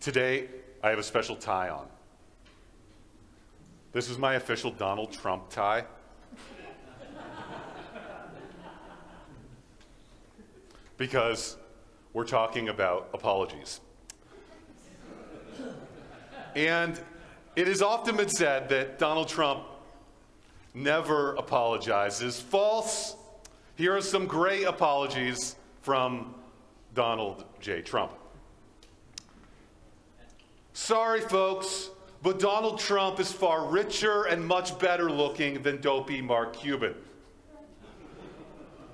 Today, I have a special tie on. This is my official Donald Trump tie. because we're talking about apologies. And it has often been said that Donald Trump never apologizes. False. Here are some great apologies from Donald J. Trump. Sorry, folks, but Donald Trump is far richer and much better looking than dopey Mark Cuban.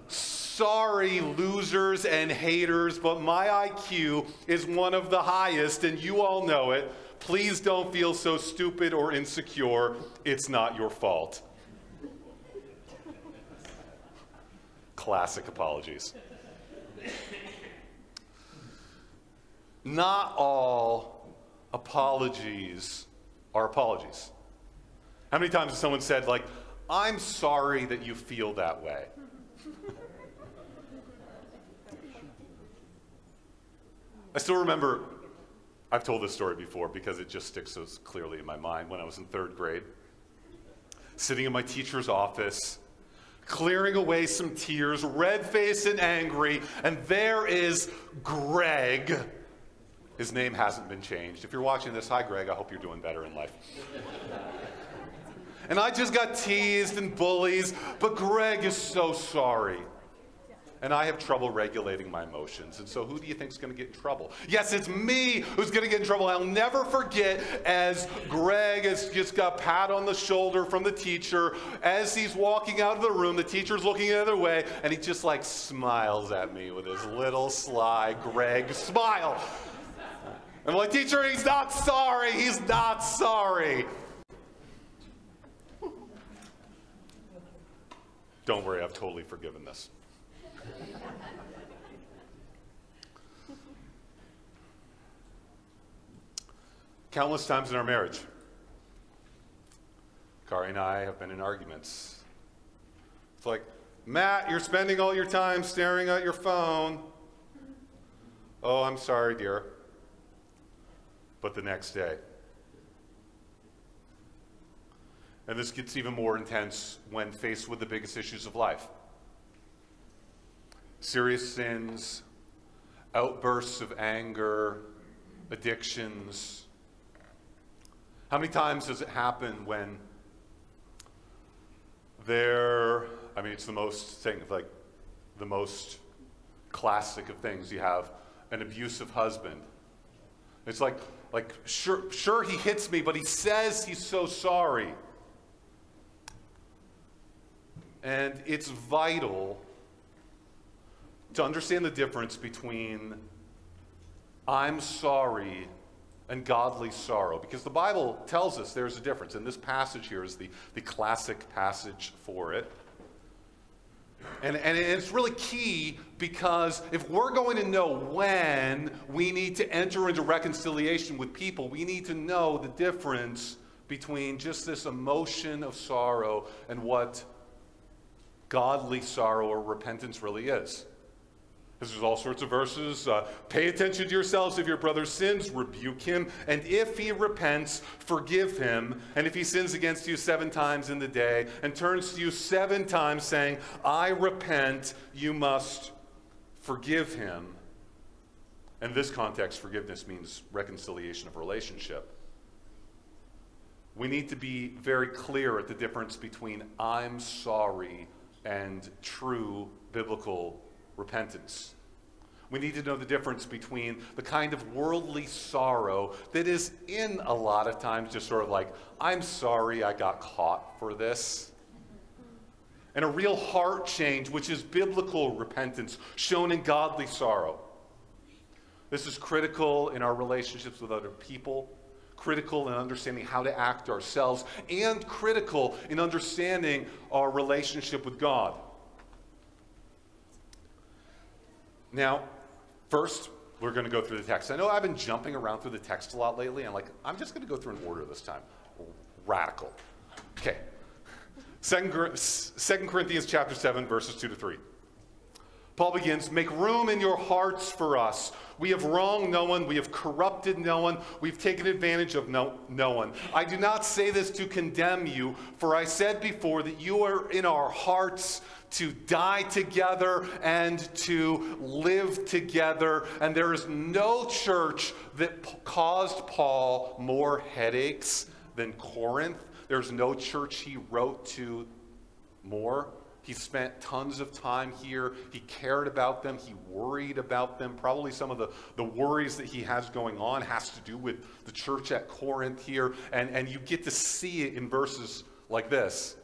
Sorry, losers and haters, but my IQ is one of the highest, and you all know it. Please don't feel so stupid or insecure. It's not your fault. Classic apologies. Not all apologies are apologies. How many times has someone said, like, I'm sorry that you feel that way? I still remember, I've told this story before because it just sticks so clearly in my mind when I was in third grade, sitting in my teacher's office, clearing away some tears, red faced and angry, and there is Greg. His name hasn't been changed. If you're watching this, hi Greg, I hope you're doing better in life. and I just got teased and bullies, but Greg is so sorry and I have trouble regulating my emotions. And so, who do you think is going to get in trouble? Yes, it's me who's going to get in trouble. I'll never forget as Greg has just got pat on the shoulder from the teacher as he's walking out of the room. The teacher's looking the other way, and he just like smiles at me with his little sly Greg smile. I'm like, teacher, he's not sorry. He's not sorry. Don't worry, I've totally forgiven this. Countless times in our marriage, Kari and I have been in arguments. It's like, Matt, you're spending all your time staring at your phone. Oh, I'm sorry, dear. But the next day. And this gets even more intense when faced with the biggest issues of life serious sins, outbursts of anger, addictions. How many times does it happen when there, I mean, it's the most thing, like the most classic of things. You have an abusive husband. It's like, like sure, sure he hits me, but he says he's so sorry. And it's vital to understand the difference between I'm sorry and godly sorrow. Because the Bible tells us there's a difference. And this passage here is the, the classic passage for it. And, and it's really key because if we're going to know when we need to enter into reconciliation with people, we need to know the difference between just this emotion of sorrow and what godly sorrow or repentance really is. Because there's all sorts of verses. Uh, Pay attention to yourselves. If your brother sins, rebuke him. And if he repents, forgive him. And if he sins against you seven times in the day and turns to you seven times saying, I repent, you must forgive him. In this context, forgiveness means reconciliation of relationship. We need to be very clear at the difference between I'm sorry and true biblical repentance. We need to know the difference between the kind of worldly sorrow that is in a lot of times just sort of like, I'm sorry I got caught for this. And a real heart change, which is biblical repentance, shown in godly sorrow. This is critical in our relationships with other people, critical in understanding how to act ourselves, and critical in understanding our relationship with God. Now, first, we're going to go through the text. I know I've been jumping around through the text a lot lately. I'm like, I'm just going to go through an order this time. Radical. Okay. Second, Second Corinthians chapter 7, verses 2 to 3. Paul begins, Make room in your hearts for us. We have wronged no one. We have corrupted no one. We've taken advantage of no, no one. I do not say this to condemn you, for I said before that you are in our hearts to die together and to live together. And there is no church that caused Paul more headaches than Corinth. There's no church he wrote to more. He spent tons of time here. He cared about them. He worried about them. Probably some of the, the worries that he has going on has to do with the church at Corinth here. And, and you get to see it in verses like this.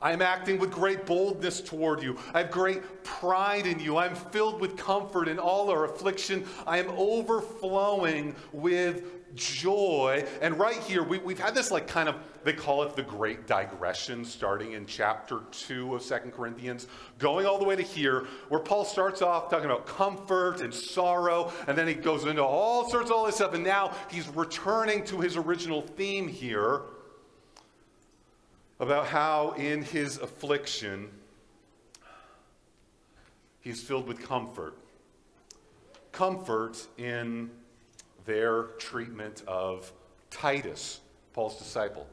I am acting with great boldness toward you. I have great pride in you. I am filled with comfort in all our affliction. I am overflowing with joy. And right here, we, we've had this like kind of, they call it the great digression, starting in chapter 2 of Second Corinthians, going all the way to here, where Paul starts off talking about comfort and sorrow, and then he goes into all sorts of all this stuff, and now he's returning to his original theme here about how in his affliction, he's filled with comfort. Comfort in their treatment of Titus, Paul's disciple.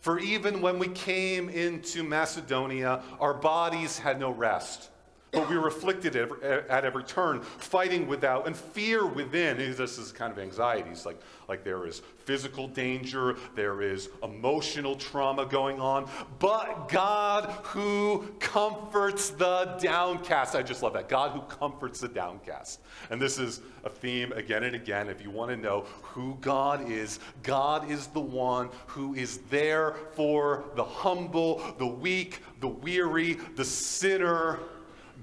For even when we came into Macedonia, our bodies had no rest. But we are afflicted at every turn, fighting without and fear within. This is kind of anxieties. Like, like there is physical danger, there is emotional trauma going on. But God who comforts the downcast. I just love that. God who comforts the downcast. And this is a theme again and again. If you want to know who God is, God is the one who is there for the humble, the weak, the weary, the sinner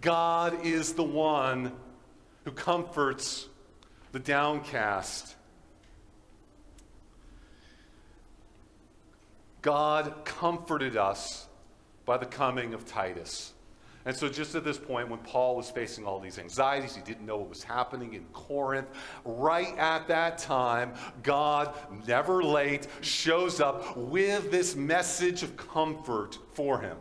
God is the one who comforts the downcast. God comforted us by the coming of Titus. And so, just at this point, when Paul was facing all these anxieties, he didn't know what was happening in Corinth. Right at that time, God, never late, shows up with this message of comfort for him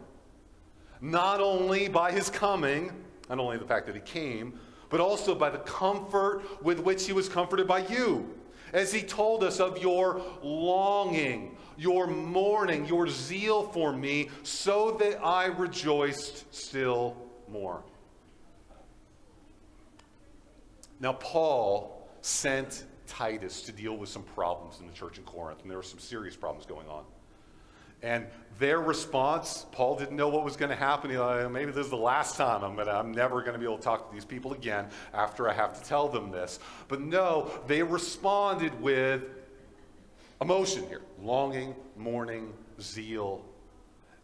not only by his coming, not only the fact that he came, but also by the comfort with which he was comforted by you. As he told us of your longing, your mourning, your zeal for me, so that I rejoiced still more. Now, Paul sent Titus to deal with some problems in the church in Corinth, and there were some serious problems going on. And their response, Paul didn't know what was going to happen. He thought, oh, maybe this is the last time I'm, gonna, I'm never going to be able to talk to these people again after I have to tell them this. But no, they responded with emotion here longing, mourning, zeal.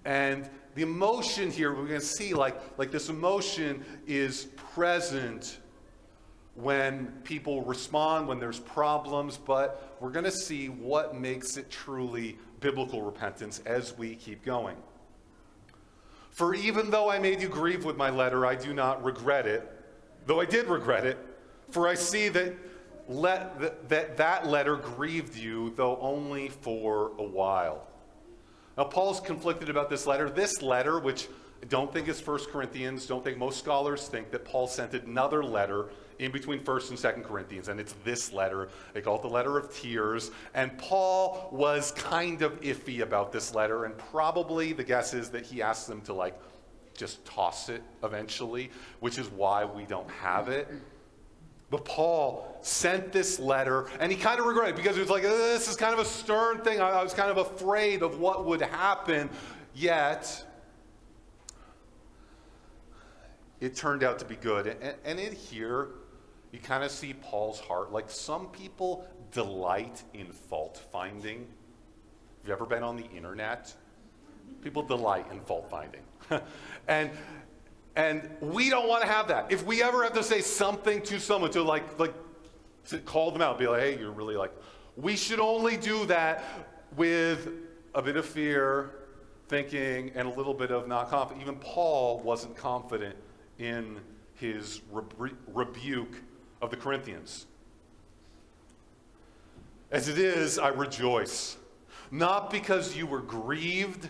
And the emotion here, we're going to see like, like this emotion is present when people respond, when there's problems, but we're going to see what makes it truly biblical repentance as we keep going. For even though I made you grieve with my letter, I do not regret it, though I did regret it, for I see that let, that, that letter grieved you, though only for a while. Now, Paul's conflicted about this letter. This letter, which I don't think is 1 Corinthians, don't think most scholars think that Paul sent another letter in between 1st and 2nd Corinthians, and it's this letter. They call it the letter of tears. And Paul was kind of iffy about this letter, and probably the guess is that he asked them to like just toss it eventually, which is why we don't have it. But Paul sent this letter, and he kind of regretted because he was like, uh, this is kind of a stern thing. I was kind of afraid of what would happen. Yet, it turned out to be good. And, and in here, you kind of see Paul's heart. Like some people delight in fault finding. Have you ever been on the internet? People delight in fault finding. and and we don't want to have that. If we ever have to say something to someone to like like to call them out, be like, hey, you're really like, we should only do that with a bit of fear, thinking, and a little bit of not confident. Even Paul wasn't confident in his rebuke of the Corinthians. As it is, I rejoice, not because you were grieved,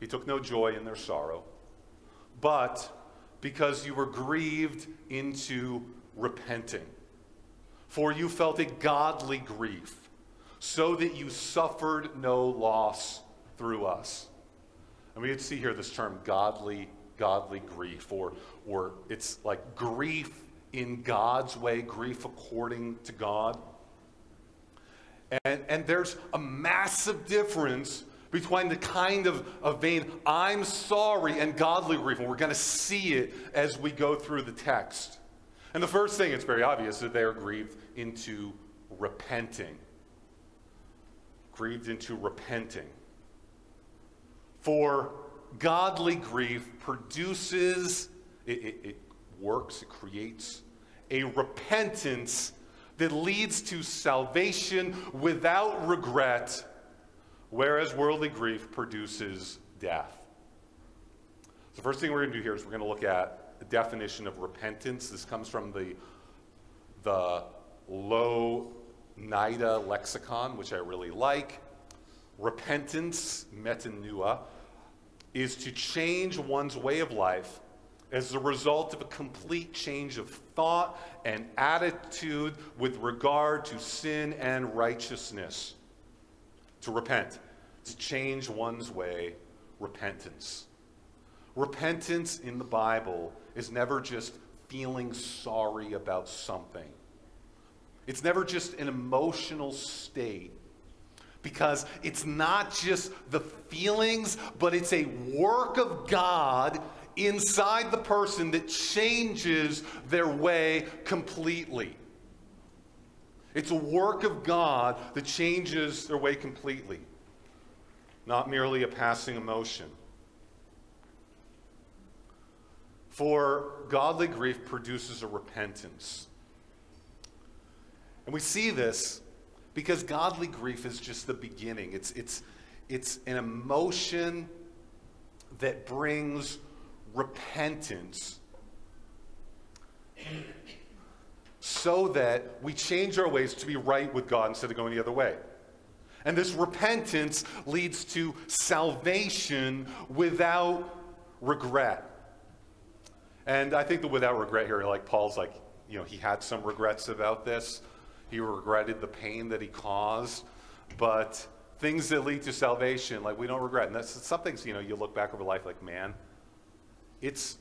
he took no joy in their sorrow, but because you were grieved into repenting. For you felt a godly grief, so that you suffered no loss through us. And we see here this term godly, godly grief, or, or it's like grief in God's way, grief according to God. And, and there's a massive difference between the kind of, of vain, I'm sorry, and godly grief. And we're going to see it as we go through the text. And the first thing, it's very obvious that they are grieved into repenting. Grieved into repenting. For godly grief produces, it, it, it works, it creates a repentance that leads to salvation without regret, whereas worldly grief produces death. So the first thing we're going to do here is we're going to look at the definition of repentance. This comes from the, the Louw-Nida lexicon, which I really like. Repentance, metanoia, is to change one's way of life as a result of a complete change of thought and attitude with regard to sin and righteousness. To repent, to change one's way, repentance. Repentance in the Bible is never just feeling sorry about something. It's never just an emotional state because it's not just the feelings, but it's a work of God inside the person that changes their way completely. It's a work of God that changes their way completely, not merely a passing emotion. For godly grief produces a repentance. And we see this because godly grief is just the beginning. It's, it's, it's an emotion that brings repentance so that we change our ways to be right with God instead of going the other way. And this repentance leads to salvation without regret. And I think that without regret here, like Paul's like, you know, he had some regrets about this. He regretted the pain that he caused. But things that lead to salvation, like we don't regret. And that's some things, you know, you look back over life like, man, it's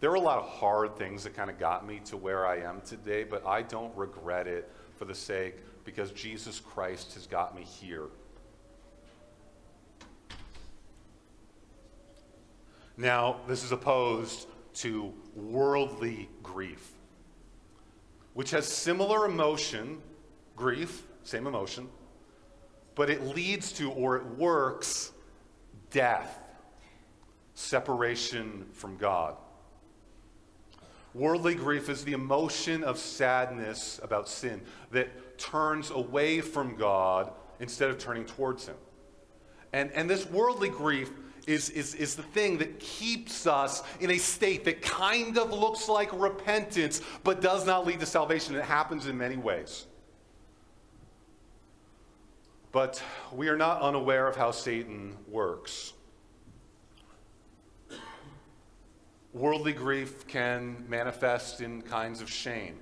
there are a lot of hard things that kind of got me to where I am today, but I don't regret it for the sake because Jesus Christ has got me here. Now, this is opposed to worldly grief, which has similar emotion, grief, same emotion, but it leads to or it works death separation from God. Worldly grief is the emotion of sadness about sin that turns away from God instead of turning towards Him. And, and this worldly grief is, is, is the thing that keeps us in a state that kind of looks like repentance but does not lead to salvation. It happens in many ways. But we are not unaware of how Satan works. Worldly grief can manifest in kinds of shame.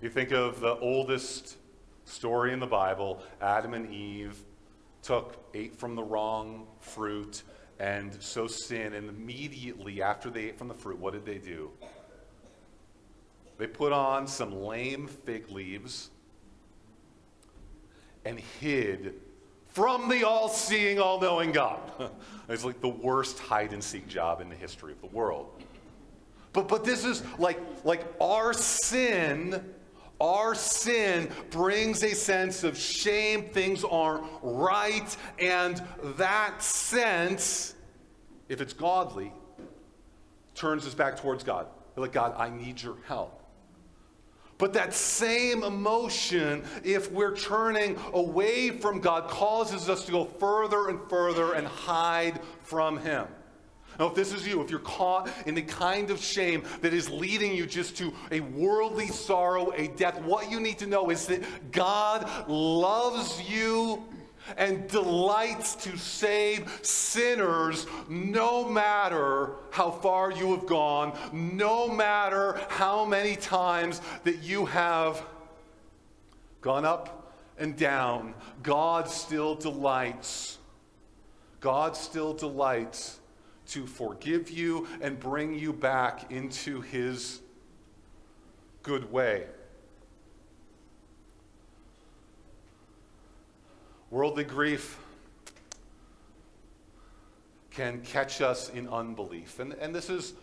You think of the oldest story in the Bible Adam and Eve took, ate from the wrong fruit, and so sin. And immediately after they ate from the fruit, what did they do? They put on some lame fig leaves and hid from the all seeing, all knowing God. it's like the worst hide and seek job in the history of the world. But, but this is like, like our sin, our sin brings a sense of shame, things aren't right, and that sense, if it's godly, turns us back towards God. like, God, I need your help. But that same emotion, if we're turning away from God, causes us to go further and further and hide from Him. Now, if this is you, if you're caught in the kind of shame that is leading you just to a worldly sorrow, a death, what you need to know is that God loves you and delights to save sinners no matter how far you have gone, no matter how many times that you have gone up and down. God still delights. God still delights to forgive you and bring you back into his good way. Worldly grief can catch us in unbelief. And, and this is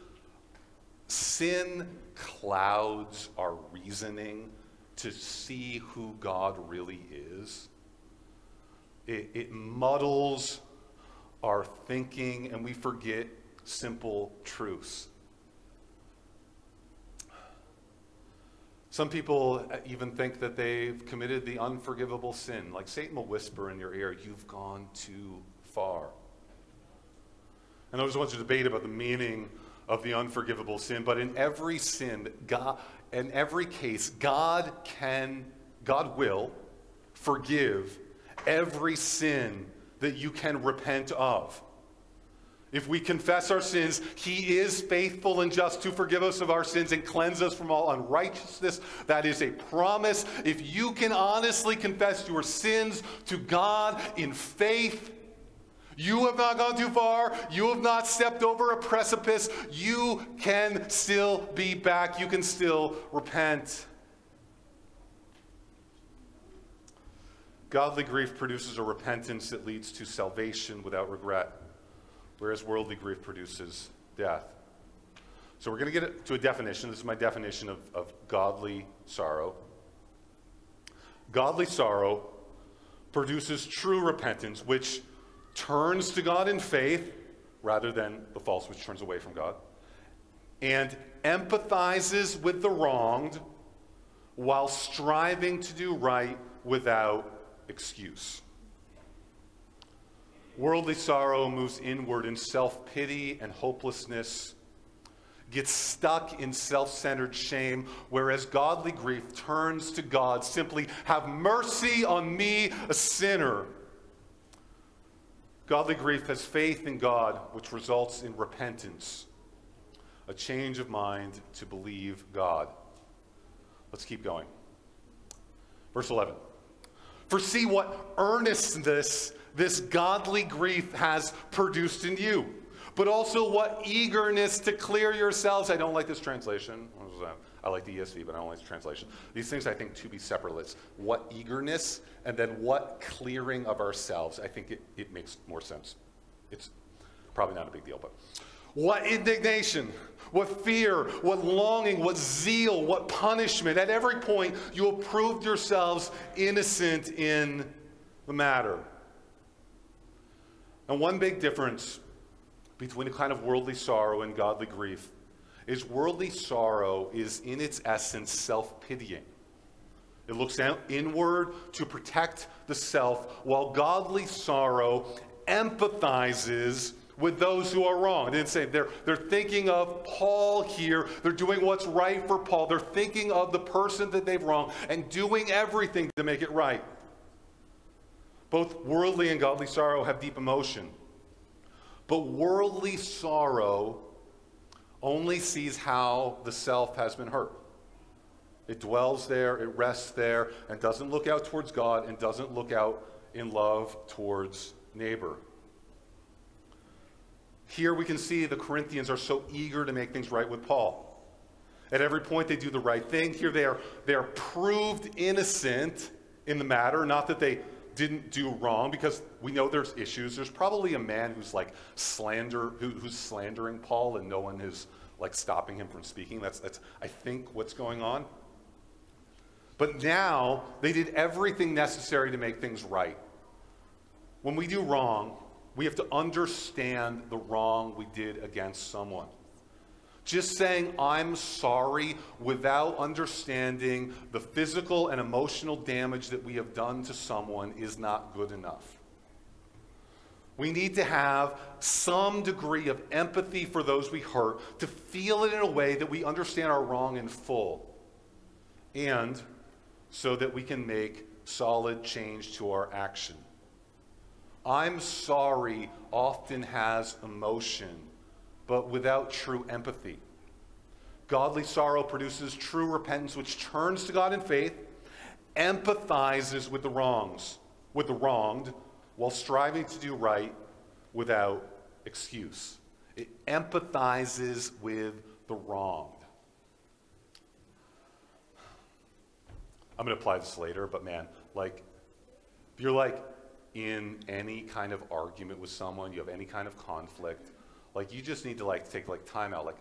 sin clouds our reasoning to see who God really is. It, it muddles our thinking and we forget simple truths. Some people uh, even think that they've committed the unforgivable sin. Like Satan will whisper in your ear, You've gone too far. And there's a bunch to debate about the meaning of the unforgivable sin, but in every sin, God, in every case, God can, God will forgive every sin that you can repent of. If we confess our sins, he is faithful and just to forgive us of our sins and cleanse us from all unrighteousness. That is a promise. If you can honestly confess your sins to God in faith, you have not gone too far. You have not stepped over a precipice. You can still be back. You can still repent. Godly grief produces a repentance that leads to salvation without regret whereas worldly grief produces death. So we're going to get to a definition. This is my definition of, of godly sorrow. Godly sorrow produces true repentance, which turns to God in faith rather than the false, which turns away from God, and empathizes with the wronged while striving to do right without excuse. Worldly sorrow moves inward in self pity and hopelessness, gets stuck in self centered shame, whereas godly grief turns to God simply, Have mercy on me, a sinner. Godly grief has faith in God, which results in repentance, a change of mind to believe God. Let's keep going. Verse 11. For see what earnestness this godly grief has produced in you, but also what eagerness to clear yourselves. I don't like this translation. I like the ESV, but I don't like the translation. These things I think to be separates. What eagerness and then what clearing of ourselves. I think it, it makes more sense. It's probably not a big deal, but what indignation, what fear, what longing, what zeal, what punishment. At every point, you have proved yourselves innocent in the matter. And one big difference between a kind of worldly sorrow and godly grief is worldly sorrow is in its essence self-pitying. It looks inward to protect the self, while godly sorrow empathizes with those who are wrong. I didn't say they're, they're thinking of Paul here. They're doing what's right for Paul. They're thinking of the person that they've wronged and doing everything to make it right. Both worldly and godly sorrow have deep emotion. But worldly sorrow only sees how the self has been hurt. It dwells there, it rests there, and doesn't look out towards God and doesn't look out in love towards neighbor. Here we can see the Corinthians are so eager to make things right with Paul. At every point, they do the right thing. Here they are, they are proved innocent in the matter, not that they didn't do wrong because we know there's issues. There's probably a man who's like slander, who, who's slandering Paul and no one is like stopping him from speaking. That's, that's, I think, what's going on. But now they did everything necessary to make things right. When we do wrong, we have to understand the wrong we did against someone. Just saying, I'm sorry, without understanding the physical and emotional damage that we have done to someone is not good enough. We need to have some degree of empathy for those we hurt, to feel it in a way that we understand our wrong in full, and so that we can make solid change to our action. I'm sorry often has emotion, but without true empathy. Godly sorrow produces true repentance, which turns to God in faith, empathizes with the wrongs, with the wronged, while striving to do right without excuse. It empathizes with the wronged. I'm going to apply this later, but man, like, if you're like in any kind of argument with someone, you have any kind of conflict, like, you just need to like take like time out. Like,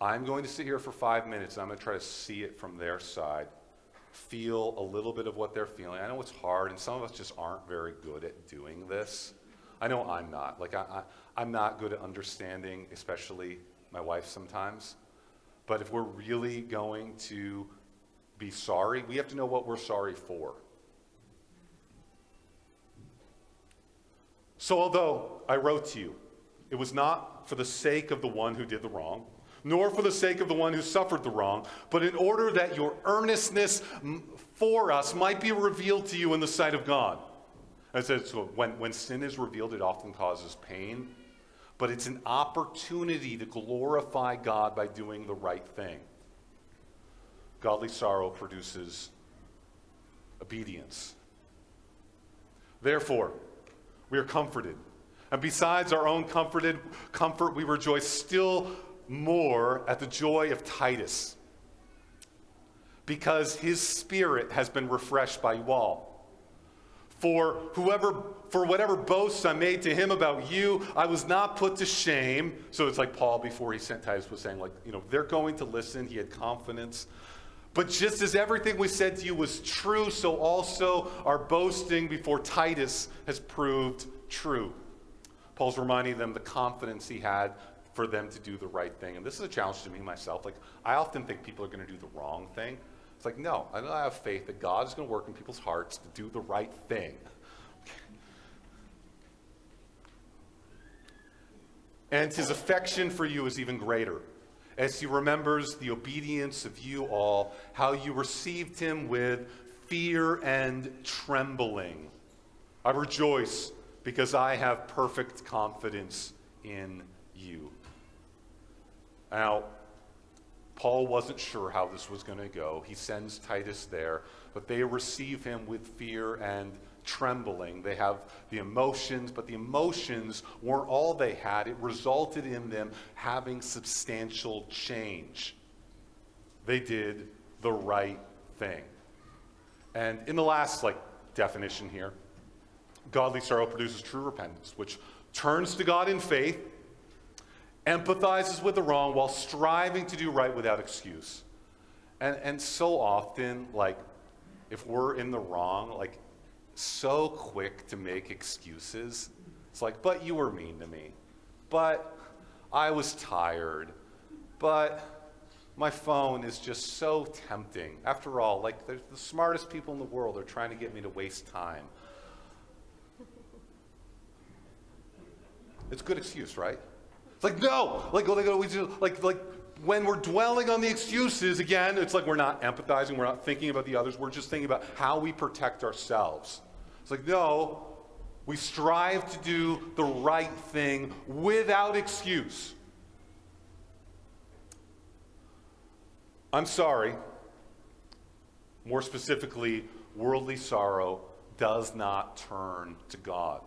I'm going to sit here for five minutes and I'm going to try to see it from their side, feel a little bit of what they're feeling. I know it's hard, and some of us just aren't very good at doing this. I know I'm not. Like, I, I, am not good at understanding, especially my wife sometimes. But if we're really going to be sorry, we have to know what we're sorry for. So, although I wrote to you, it was not for the sake of the one who did the wrong, nor for the sake of the one who suffered the wrong, but in order that your earnestness for us might be revealed to you in the sight of God. I said, so when, when sin is revealed, it often causes pain, but it's an opportunity to glorify God by doing the right thing. Godly sorrow produces obedience. Therefore, we are comforted. And besides our own comforted comfort, we rejoice still more at the joy of Titus because his spirit has been refreshed by you all. For whoever, for whatever boasts I made to him about you, I was not put to shame. So it's like Paul before he sent Titus was saying, like, you know, they're going to listen. He had confidence. But just as everything we said to you was true, so also our boasting before Titus has proved true. Paul's reminding them the confidence he had for them to do the right thing. And this is a challenge to me myself. Like, I often think people are going to do the wrong thing. It's like, no, I have faith that God is going to work in people's hearts to do the right thing. and his affection for you is even greater as he remembers the obedience of you all, how you received him with fear and trembling. I rejoice because I have perfect confidence in you. Now, Paul wasn't sure how this was going to go. He sends Titus there, but they receive him with fear and trembling. They have the emotions, but the emotions weren't all they had. It resulted in them having substantial change. They did the right thing. And in the last like definition here, godly sorrow produces true repentance, which turns to God in faith empathizes with the wrong while striving to do right without excuse. And, and so often, like, if we're in the wrong, like, so quick to make excuses. It's like, but you were mean to me. But I was tired. But my phone is just so tempting. After all, like, the smartest people in the world are trying to get me to waste time. It's a good excuse, right? It's like, no, like, like, like, like when we're dwelling on the excuses, again, it's like we're not empathizing, we're not thinking about the others, we're just thinking about how we protect ourselves. It's like, no, we strive to do the right thing without excuse. I'm sorry. More specifically, worldly sorrow does not turn to God.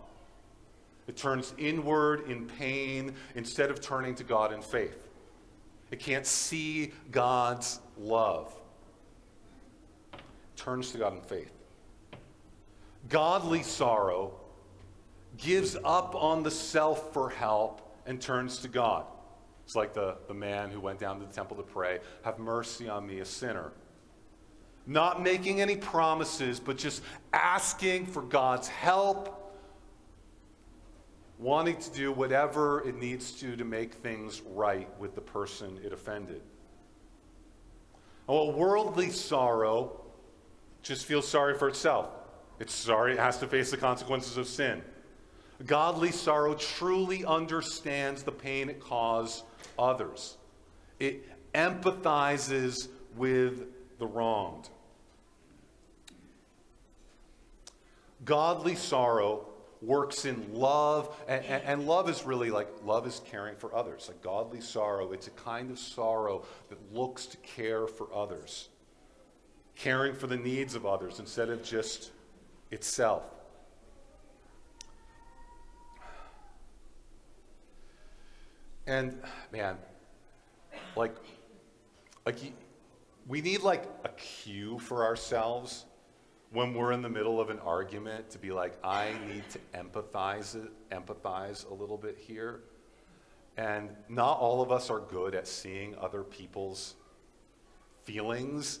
It turns inward in pain instead of turning to God in faith. It can't see God's love. It turns to God in faith. Godly sorrow gives up on the self for help and turns to God. It's like the, the man who went down to the temple to pray, Have mercy on me, a sinner. Not making any promises, but just asking for God's help wanting to do whatever it needs to to make things right with the person it offended. Well, worldly sorrow just feels sorry for itself. It's sorry it has to face the consequences of sin. Godly sorrow truly understands the pain it caused others. It empathizes with the wronged. Godly sorrow works in love. And, and, and, love is really like, love is caring for others. Like godly sorrow, it's a kind of sorrow that looks to care for others, caring for the needs of others instead of just itself. And man, like, like we need like a cue for ourselves when we're in the middle of an argument to be like, I need to empathize empathize a little bit here. And not all of us are good at seeing other people's feelings.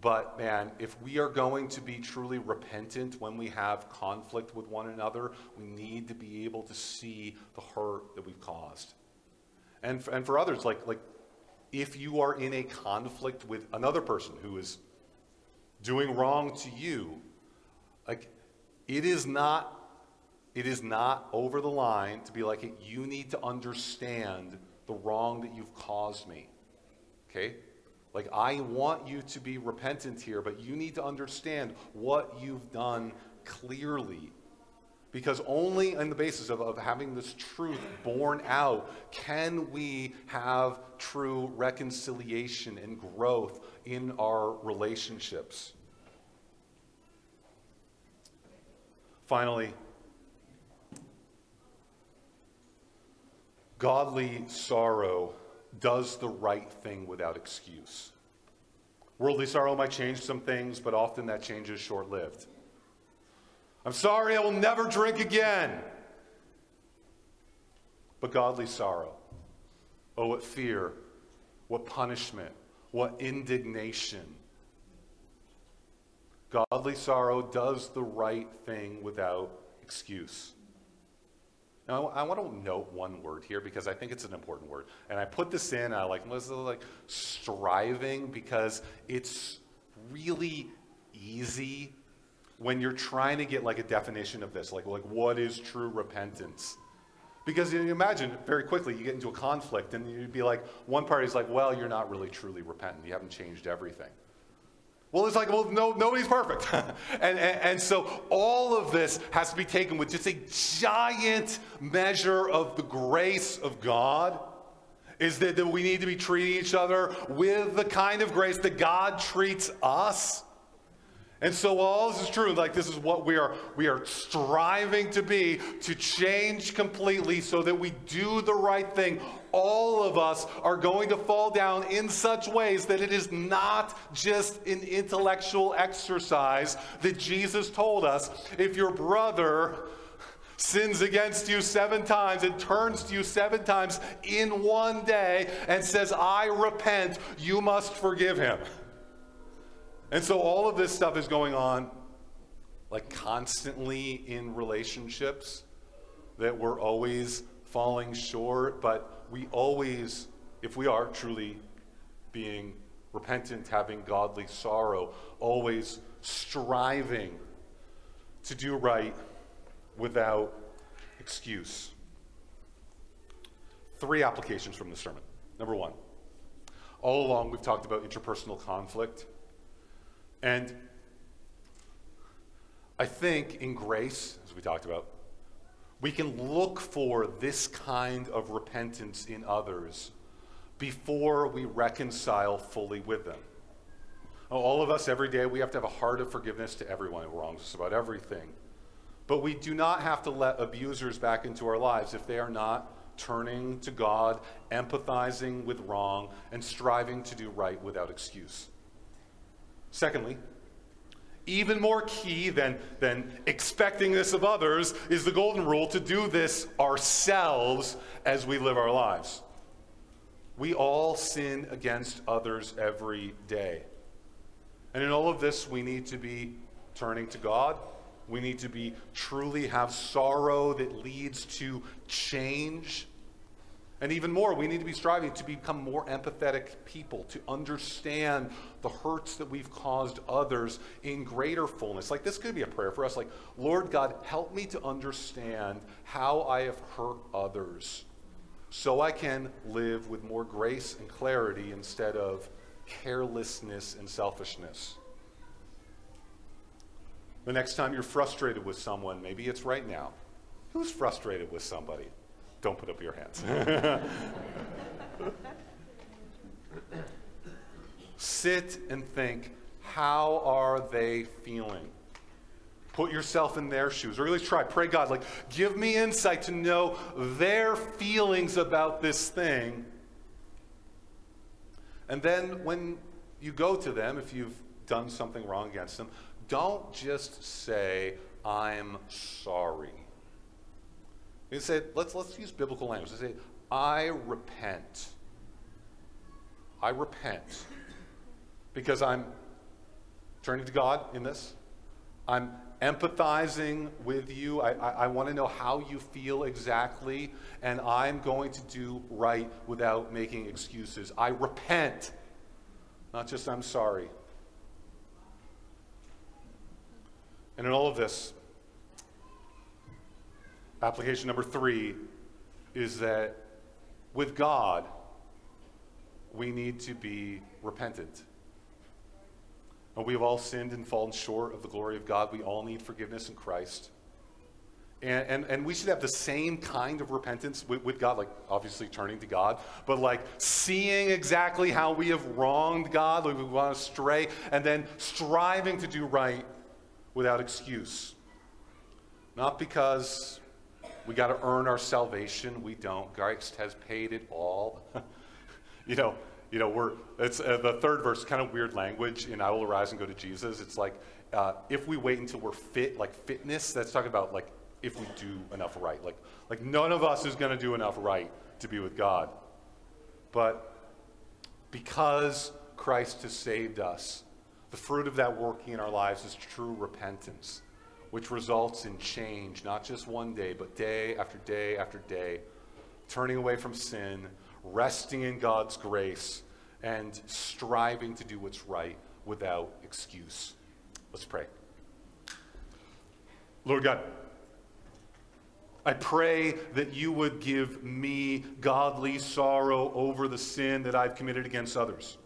But man, if we are going to be truly repentant when we have conflict with one another, we need to be able to see the hurt that we've caused. And for, and for others, like, like if you are in a conflict with another person who is doing wrong to you, like it is not it is not over the line to be like you need to understand the wrong that you've caused me. Okay? Like I want you to be repentant here, but you need to understand what you've done clearly. Because only on the basis of, of having this truth borne out can we have true reconciliation and growth in our relationships. Finally, godly sorrow does the right thing without excuse. Worldly sorrow might change some things, but often that change is short lived. I'm sorry, I will never drink again. But godly sorrow, oh, what fear, what punishment, what indignation. Godly sorrow does the right thing without excuse. Now, I want to note one word here because I think it's an important word. And I put this in, I like, was like striving because it's really easy when you're trying to get like a definition of this, like, like what is true repentance? Because you imagine very quickly you get into a conflict and you'd be like, one party's like, well, you're not really truly repentant. You haven't changed everything. Well, it's like, well, no, nobody's perfect. and, and, and, so all of this has to be taken with just a giant measure of the grace of God. Is that, that we need to be treating each other with the kind of grace that God treats us. And so all this is true, like this is what we are we are striving to be to change completely so that we do the right thing. All of us are going to fall down in such ways that it is not just an intellectual exercise that Jesus told us. If your brother sins against you seven times and turns to you seven times in one day and says, I repent, you must forgive him. And so all of this stuff is going on like constantly in relationships that we're always falling short, but we always, if we are truly being repentant, having godly sorrow, always striving to do right without excuse. Three applications from the sermon. Number one, all along we've talked about interpersonal conflict and I think in grace, as we talked about, we can look for this kind of repentance in others before we reconcile fully with them. All of us, every day, we have to have a heart of forgiveness to everyone who wrongs us about everything. But we do not have to let abusers back into our lives if they are not turning to God, empathizing with wrong, and striving to do right without excuse. Secondly, even more key than, than expecting this of others is the golden rule to do this ourselves as we live our lives. We all sin against others every day. And in all of this, we need to be turning to God. We need to be truly have sorrow that leads to change and even more, we need to be striving to become more empathetic people, to understand the hurts that we've caused others in greater fullness. Like this could be a prayer for us like, Lord God, help me to understand how I have hurt others so I can live with more grace and clarity instead of carelessness and selfishness. The next time you're frustrated with someone, maybe it's right now. Who's frustrated with somebody? Don't put up your hands. Sit and think how are they feeling? Put yourself in their shoes, or at least try. Pray God, like, give me insight to know their feelings about this thing. And then when you go to them, if you've done something wrong against them, don't just say, I'm sorry. You say, let's, let's use biblical language. They say, I repent. I repent. Because I'm turning to God in this. I'm empathizing with you. I, I, I want to know how you feel exactly, and I'm going to do right without making excuses. I repent, not just I'm sorry. And in all of this, application number three is that with God, we need to be repentant. We have all sinned and fallen short of the glory of God. We all need forgiveness in Christ. And, and, and we should have the same kind of repentance with, with God, like obviously turning to God, but like seeing exactly how we have wronged God, like we want to stray, and then striving to do right without excuse. Not because we got to earn our salvation. We don't. Christ has paid it all. you know, you know, we're, it's uh, the third verse, kind of weird language in I will arise and go to Jesus. It's like, uh, if we wait until we're fit, like fitness, that's talking about like if we do enough right. Like, like none of us is going to do enough right to be with God. But because Christ has saved us, the fruit of that working in our lives is true repentance, which results in change, not just one day, but day after day after day, turning away from sin resting in God's grace, and striving to do what's right without excuse. Let's pray. Lord God, I pray that you would give me godly sorrow over the sin that I've committed against others.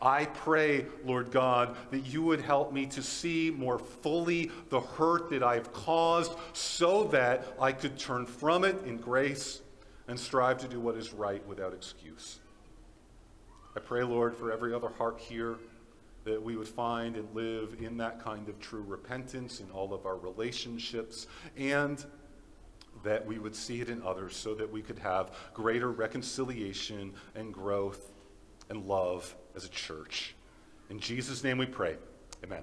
I pray, Lord God, that you would help me to see more fully the hurt that I've caused so that I could turn from it in grace and strive to do what is right without excuse. I pray, Lord, for every other heart here that we would find and live in that kind of true repentance in all of our relationships and that we would see it in others so that we could have greater reconciliation and growth and love as a church. In Jesus' name we pray. Amen.